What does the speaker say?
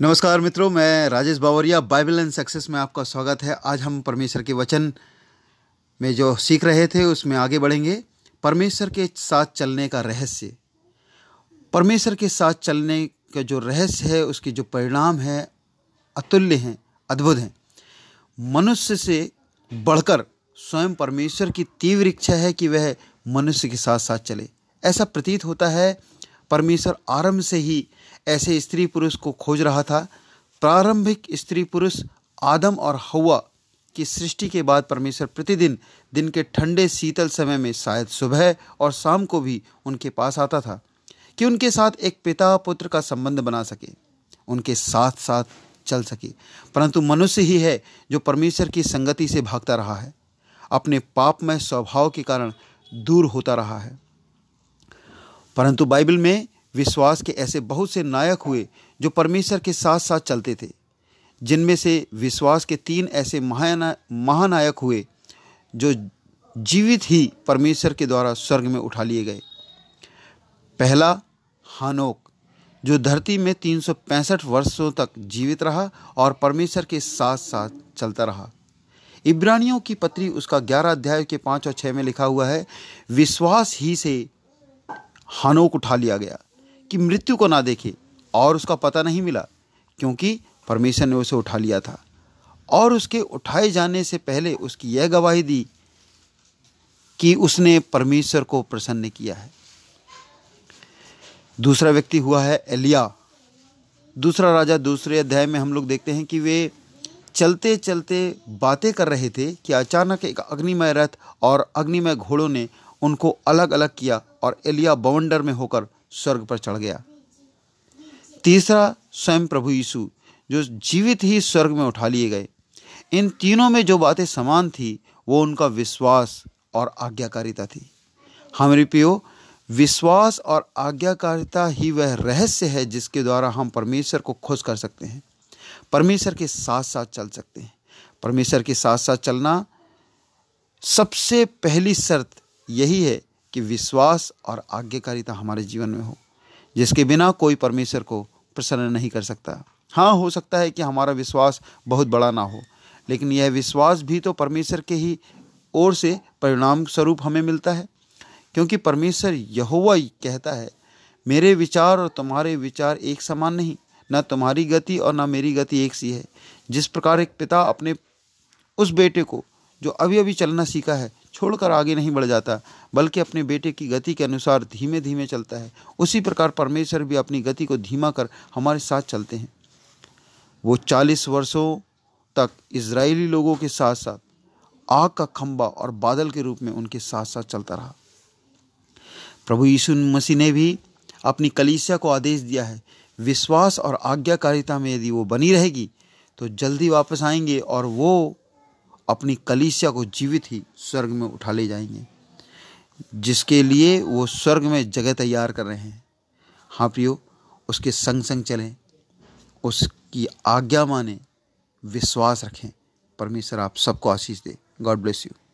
नमस्कार मित्रों, मैं Rajesh Bawaria, Bible and success में आपका स्वागत है। आज हम परमेश्वर के वचन में जो सीख रहे थे, उसमें आगे बढ़ेंगे। परमेश्वर के साथ चलने का रहस्य। परमेश्वर के साथ चलने का जो रहस्य है, उसके जो परिणाम है, अतुल्य हैं, अद्भुत हैं। मनुष्य से बढ़कर स्वयं परमेश्वर की तीव्र इच्छा है कि वह मनुष्य के साथ साथ चले। ऐसा प्रतीत होता है परमेश्वर आरंभ से ही ऐसे स्त्री पुरुष को खोज रहा था। प्रारंभिक स्त्री पुरुष आदम और हवा की सृष्टि के बाद परमेश्वर प्रतिदिन दिन के ठंडे शीतल समय में शायद सुबह और शाम को भी उनके पास आता था कि उनके साथ एक पिता पुत्र का संबंध बना सके, उनके साथ साथ चल सके। परंतु मनुष्य ही है जो परमेश्वर की संगति से भागता रहा है, अपने पापमय स्वभाव के कारण दूर होता रहा है। परंतु बाइबल में विश्वास के ऐसे बहुत से नायक हुए जो परमेश्वर के साथ साथ चलते थे, जिनमें से विश्वास के तीन ऐसे महानायक हुए जो जीवित ही परमेश्वर के द्वारा स्वर्ग में उठा लिए गए। पहला, हानोक, जो धरती में तीन सौ पैंसठ वर्षों तक जीवित रहा और परमेश्वर के साथ साथ चलता रहा। इब्रानियों की पत्री उसका ग्यारह अध्याय के पाँच और छः में लिखा हुआ है, विश्वास ही से हानोक उठा लिया गया कि मृत्यु को ना देखे और उसका पता नहीं मिला, क्योंकि परमेश्वर ने उसे उठा लिया था। और उसके उठाए जाने से पहले उसकी यह गवाही दी कि उसने परमेश्वर को प्रसन्न किया है। दूसरा व्यक्ति हुआ है एलिया। दूसरा राजा दूसरे अध्याय में हम लोग देखते हैं कि वे चलते चलते बातें कर रहे थे कि अचानक एक अग्निमय रथ और अग्निमय घोड़ों ने उनको अलग अलग किया और एलिया बवंडर में होकर स्वर्ग पर चढ़ गया। तीसरा स्वयं प्रभु यीशु, जो जीवित ही स्वर्ग में उठा लिए गए। इन तीनों में जो बातें समान थी, वो उनका विश्वास और आज्ञाकारिता थी। हमारे पियो विश्वास और आज्ञाकारिता ही वह रहस्य है जिसके द्वारा हम परमेश्वर को खुश कर सकते हैं। परमेश्वर के साथ साथ चल सकते हैं। परमेश्वर के साथ साथ चलना सबसे पहली शर्त यही है कि विश्वास और आज्ञाकारिता हमारे जीवन में हो, जिसके बिना कोई परमेश्वर को प्रसन्न नहीं कर सकता। हाँ हो सकता है कि हमारा विश्वास बहुत बड़ा ना हो, लेकिन यह विश्वास भी तो परमेश्वर के ही ओर से परिणाम स्वरूप हमें मिलता है, क्योंकि परमेश्वर यहोवा कहता है, मेरे विचार और तुम्हारे विचार एक समान नहीं, ना तुम्हारी गति और ना मेरी गति एक सी है। जिस प्रकार एक पिता अपने उस बेटे को, जो अभी अभी चलना सीखा है छोड़कर आगे नहीं बढ़ जाता, बल्कि अपने बेटे की गति के अनुसार धीमे धीमे चलता है। उसी प्रकार परमेश्वर भी अपनी गति को धीमा कर हमारे साथ चलते हैं। वो चालीस वर्षों तक इसराइली लोगों के साथ साथ आग का खंबा और बादल के रूप में उनके साथ साथ चलता रहा। प्रभु यीशु मसीह ने भी अपनी कलीसिया को आदेश दिया है, विश्वास और आज्ञाकारिता में यदि वो बनी रहेगी तो जल्दी वापस आएँगे और वो अपनी कलीसिया को जीवित ही स्वर्ग में उठा ले जाएँगे, जिसके लिए वो स्वर्ग में जगह तैयार कर रहे हैं। हाँ प्रियो, उसके संग संग चलें, उसकी आज्ञा माने, विश्वास रखें। परमेश्वर आप सबको आशीष दे। God bless you